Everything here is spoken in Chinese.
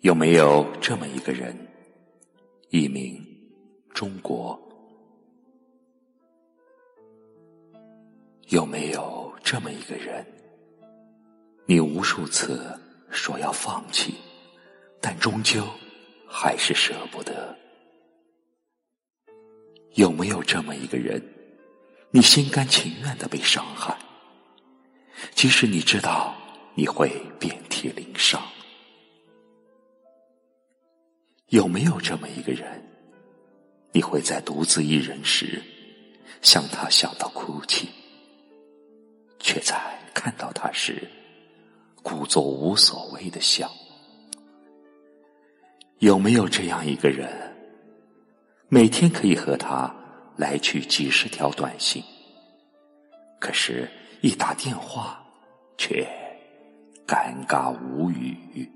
有没有这么一个人，一名中国？有没有这么一个人，你无数次说要放弃，但终究还是舍不得？有没有这么一个人，你心甘情愿的被伤害，即使你知道你会遍体鳞伤？有没有这么一个人，你会在独自一人时，向他想到哭泣，却在看到他时，故作无所谓的笑？有没有这样一个人，每天可以和他来去几十条短信，可是，一打电话却尴尬无语？